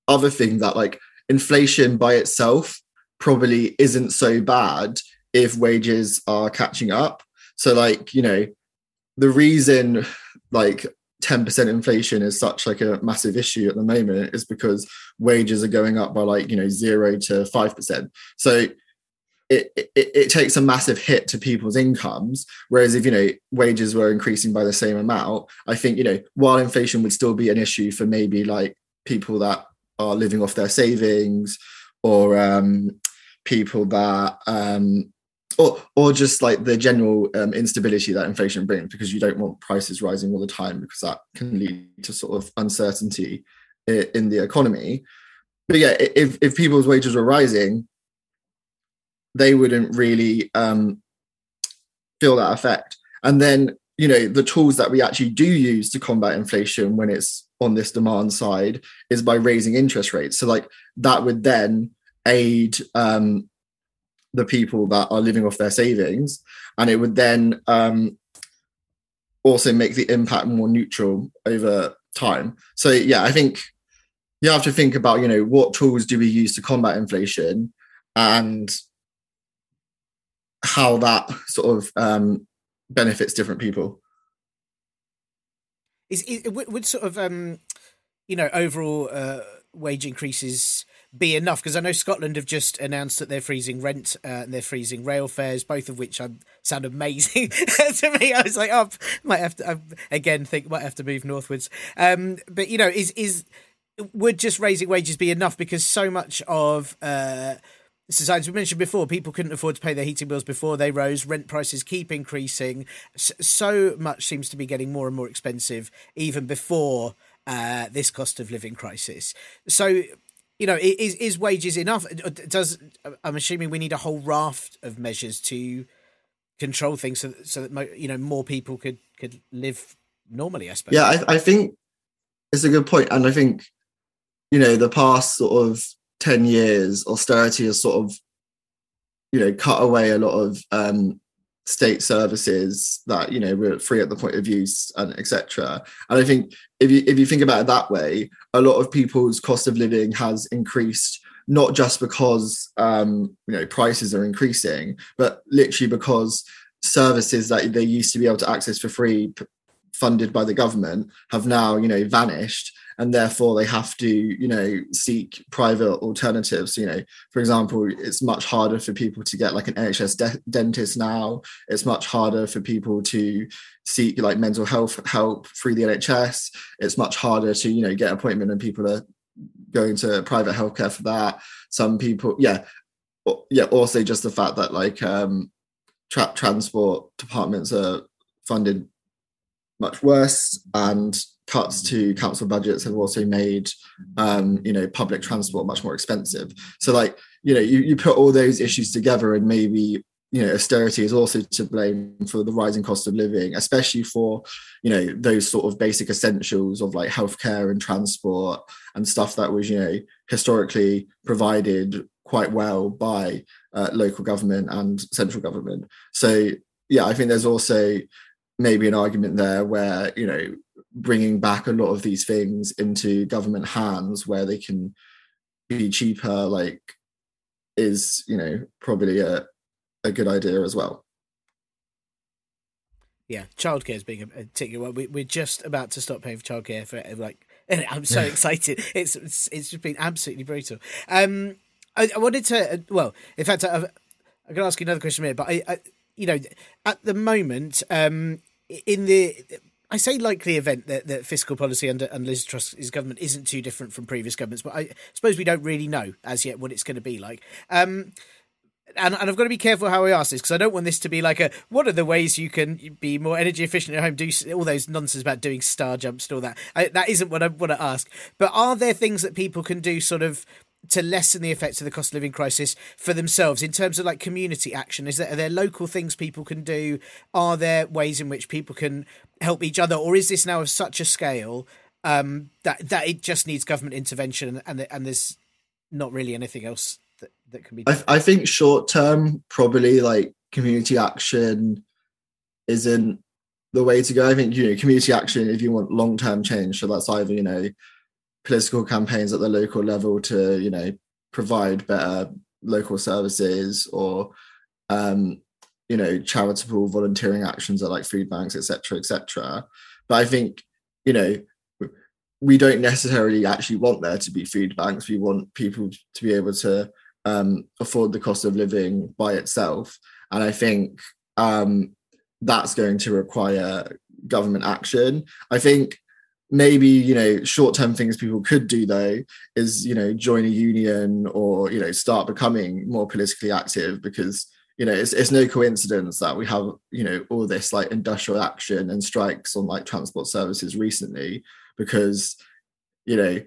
[SPEAKER 2] other thing that like inflation by itself probably isn't so bad if wages are catching up so like, you know, the reason like 10% inflation is such like a massive issue at the moment is because wages are going up by like, you know, 0 to 5%. So it, it, it takes a massive hit to people's incomes. Whereas if you know wages were increasing by the same amount, I think you know while inflation would still be an issue for maybe like people that are living off their savings or um, people that um, or or just like the general um, instability that inflation brings because you don't want prices rising all the time because that can lead to sort of uncertainty in the economy. But yeah if if people's wages were rising they wouldn't really um, feel that effect. And then you know the tools that we actually do use to combat inflation when it's on this demand side is by raising interest rates. So like that would then aid um, the people that are living off their savings, and it would then um, also make the impact more neutral over time. So yeah, I think you have to think about you know what tools do we use to combat inflation and how that sort of um, benefits different people.
[SPEAKER 1] is, is would, sort of um, you know, overall uh, wage increases be enough? Because I know Scotland have just announced that they're freezing rent uh, and they're freezing rail fares, both of which sound amazing to me. I was like, oh, might have to I, again think might have to move northwards. Um, but you know, is is would just raising wages be enough? Because so much of uh, society as we mentioned before, people couldn't afford to pay their heating bills before they rose. Rent prices keep increasing. So much seems to be getting more and more expensive, even before uh, this cost of living crisis. So you know, is is wages enough? Does I'm assuming we need a whole raft of measures to control things so that, so that you know more people could could live normally. I suppose.
[SPEAKER 2] Yeah, I, I think it's a good point, and I think you know the past sort of ten years, austerity has sort of you know cut away a lot of um, state services that you know were free at the point of use and etc and i think if you if you think about it that way a lot of people's cost of living has increased not just because um you know prices are increasing but literally because services that they used to be able to access for free funded by the government have now you know vanished and therefore they have to you know seek private alternatives. You know for example it's much harder for people to get like an nhs de- dentist now. It's much harder for people to seek like mental health help through the nhs it's much harder to you know get appointment and people are going to private healthcare for that. Some people yeah yeah also just the fact that like um tra- transport departments are funded much worse and cuts to council budgets have also made um, you know public transport much more expensive. So like you know you, you put all those issues together and maybe you know austerity is also to blame for the rising cost of living especially for you know those sort of basic essentials of like healthcare and transport and stuff that was you know historically provided quite well by uh, local government and central government. So yeah i think there's also maybe an argument there where you know bringing back a lot of these things into government hands where they can be cheaper like is you know probably a, a good idea as well.
[SPEAKER 1] Yeah childcare is being a particular one we, we're just about to stop paying for childcare for like i'm so excited. It's, it's it's just been absolutely brutal. Um i, I wanted to well in fact i, I can ask you another question here but I, I you know at the moment um in the I say likely event that, that fiscal policy under, under Liz Truss's government isn't too different from previous governments, but I suppose we don't really know as yet what it's going to be like. Um, and, and I've got to be careful how I ask this because I don't want this to be like a what are the ways you can be more energy efficient at home, do all those nonsense about doing star jumps and all that. I, that isn't what I want to ask. But are there things that people can do sort of to lessen the effects of the cost of living crisis for themselves in terms of like community action? Is there are there local things people can do? Are there ways in which people can help each other, or is this now of such a scale um, that that it just needs government intervention and and there's not really anything else that, that can be
[SPEAKER 2] done? I, I think short term probably like community action isn't the way to go. I think you know community action if you want long term change. So that's either you know political campaigns at the local level to you know provide better local services or um, you know charitable volunteering actions at like food banks etc etc but i think you know we don't necessarily actually want there to be food banks. We want people to be able to um, afford the cost of living by itself. And i think um, that's going to require government action. I think maybe you know short-term things people could do though is you know join a union or you know start becoming more politically active because you know it's, it's no coincidence that we have you know all this like industrial action and strikes on like transport services recently because you know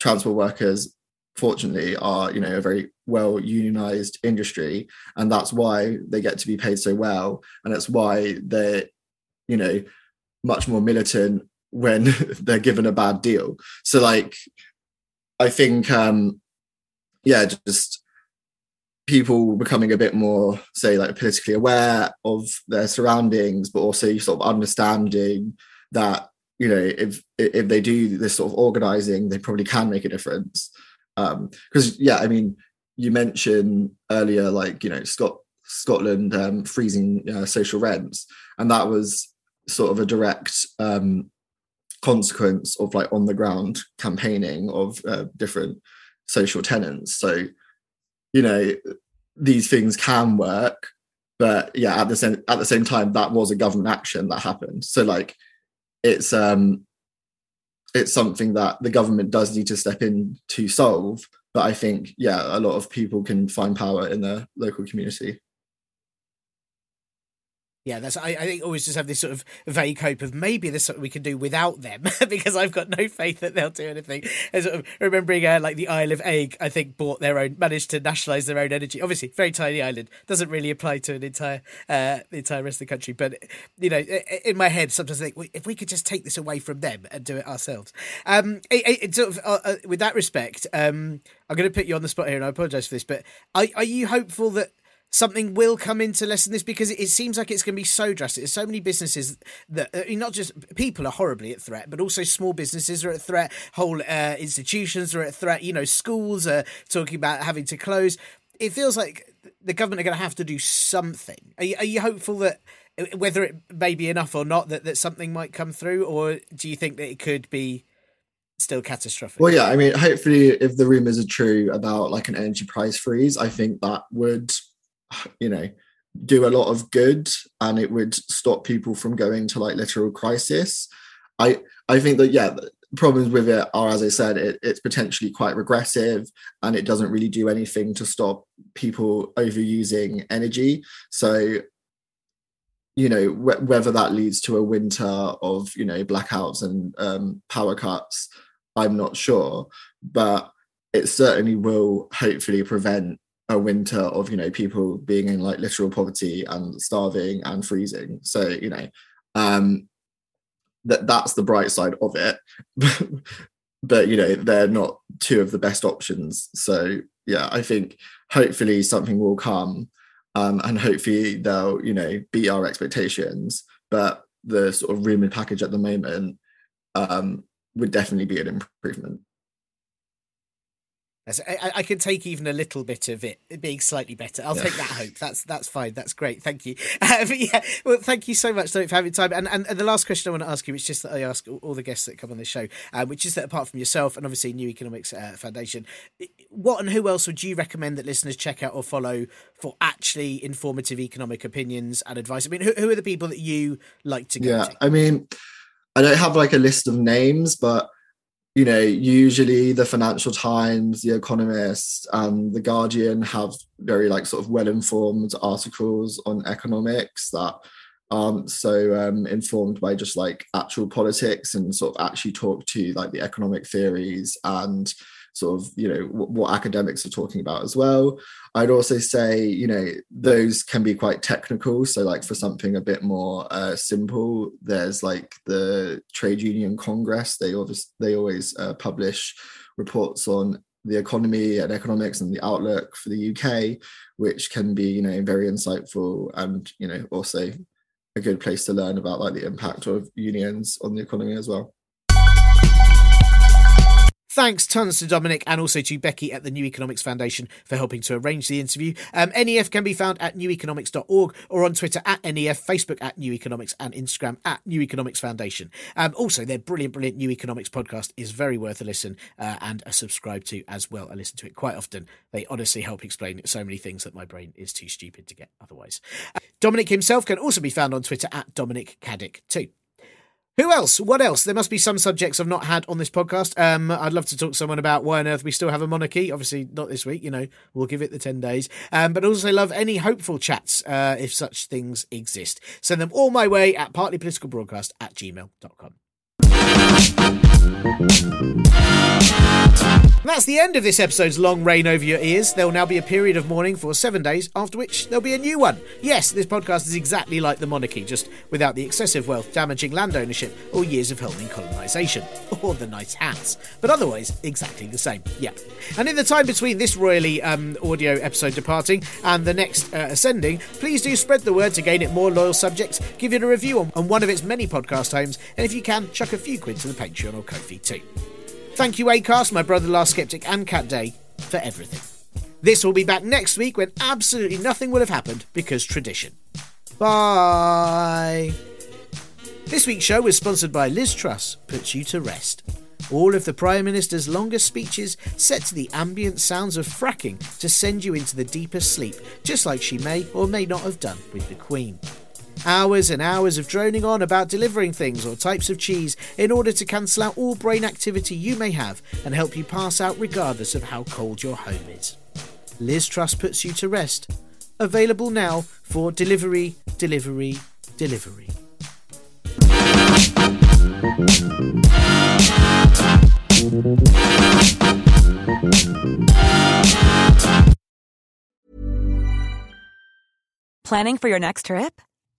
[SPEAKER 2] transport workers fortunately are you know a very well unionized industry and that's why they get to be paid so well and that's why they're you know much more militant when they're given a bad deal. So like i think um yeah just people becoming a bit more say like politically aware of their surroundings but also sort of understanding that you know if if they do this sort of organizing they probably can make a difference. Um because yeah i mean you mentioned earlier like you know scott scotland um freezing uh, social rents and that was sort of a direct um consequence of like on the ground campaigning of uh, different social tenants. So, you know, these things can work, but yeah, at the same at the same time, that was a government action that happened. So like, it's um, it's something that the government does need to step in to solve. But I think yeah, a lot of people can find power in their local community
[SPEAKER 1] yeah, that's I, I think always just have this sort of vague hope of maybe there's something we can do without them because I've got no faith that they'll do anything. And sort of remembering uh, like the Isle of Eigg, I think bought their own, managed to nationalise their own energy. Obviously, very tiny island doesn't really apply to an entire uh, the entire rest of the country. But you know, in my head, sometimes I think if we could just take this away from them and do it ourselves. Um, it, it, sort of uh, uh, with that respect, um, I'm going to put you on the spot here, and I apologise for this, but are, are you hopeful that something will come in to lessen this because it, seems like it's going to be so drastic. There's so many businesses that I mean, not just people are horribly at threat, but also small businesses are at threat. Whole uh, institutions are at threat. You know, schools are talking about having to close. It feels like the government are going to have to do something. Are you, are you hopeful that? Whether it may be enough or not, that, that something might come through, or do you think that it could be still catastrophic.
[SPEAKER 2] Well, yeah, I mean, hopefully, if the rumors are true about like an energy price freeze, I think that would you know do a lot of good and it would stop people from going to like literal crisis. I i think that yeah problems with it are as i said it, it's potentially quite regressive and it doesn't really do anything to stop people overusing energy. So you know wh- whether that leads to a winter of you know blackouts and um, power cuts i'm not sure but it certainly will hopefully prevent a winter of you know people being in like literal poverty and starving and freezing. So you know um that that's the bright side of it. But you know they're not two of the best options. So yeah i think hopefully something will come um and hopefully they'll you know beat our expectations. But the sort of rumored package at the moment um would definitely be an improvement
[SPEAKER 1] I, I, can take even a little bit of it being slightly better. I'll take that hope. That's that's fine. That's great. Thank you. Uh, yeah, well, thank you so much for having time. And, and, and the last question I want to ask you, which is just that I ask all the guests that come on this show, uh, which is that apart from yourself and obviously New Economics uh, Foundation, what and who else would you recommend that listeners check out or follow for actually informative economic opinions and advice? I mean, who, who are the people that you like to
[SPEAKER 2] yeah,
[SPEAKER 1] to?
[SPEAKER 2] I mean, I don't have like a list of names, but you know, usually the Financial Times, The Economist, and The Guardian have very like sort of well-informed articles on economics that aren't so um, informed by just like actual politics and sort of actually talk to like the economic theories and sort of you know what, what academics are talking about as well. I'd also say you know those can be quite technical. So like for something a bit more uh, simple there's like the trade union congress. They always they always uh, publish reports on the economy and economics and the outlook for the uk which can be you know very insightful and you know also a good place to learn about like the impact of unions on the economy as well
[SPEAKER 1] Thanks tons to Dominic and also to Becky at the New Economics Foundation for helping to arrange the interview. Um, NEF can be found at neweconomics.org or on Twitter at NEF, Facebook at New Economics, and Instagram at New Economics Foundation. Um, also, their brilliant, brilliant New Economics podcast is very worth a listen uh, and a subscribe to as well. I listen to it quite often. They honestly help explain so many things that my brain is too stupid to get otherwise. Uh, Dominic himself can also be found on Twitter at Dominic Caddick too. Who else? What else? There must be some subjects I've not had on this podcast. Um, I'd love to talk to someone about why on earth we still have a monarchy. Obviously, not this week. You know, we'll give it the ten days. Um, but also love any hopeful chats uh, if such things exist. Send them all my way at partlypoliticalbroadcast at gmail.com. That's the end of this episode's long reign over your ears. There will now be a period of mourning for seven days, after which there'll be a new one. Yes, this podcast is exactly like the monarchy, just without the excessive wealth damaging land ownership or years of helming colonisation, or the nice hats, but otherwise exactly the same. Yeah. And in the time between this royally um, audio episode departing and the next uh, ascending, please do spread the word to gain it more loyal subjects, give it a review on, on one of its many podcast homes, and if you can, chuck a few quid to the Patreon or Ko-fi too. Thank you, Acast, my brother Last Skeptic, and Cat Day for everything. This will be back next week when absolutely nothing will have happened because tradition. Bye. This week's show was sponsored by Liz Truss, Puts You to Rest. All of the Prime Minister's longest speeches set to the ambient sounds of fracking to send you into the deepest sleep, just like she may or may not have done with the Queen. Hours and hours of droning on about delivering things or types of cheese in order to cancel out all brain activity you may have and help you pass out regardless of how cold your home is. Liz Truss puts you to rest. Available now for delivery, delivery, delivery.
[SPEAKER 3] Planning for your next trip?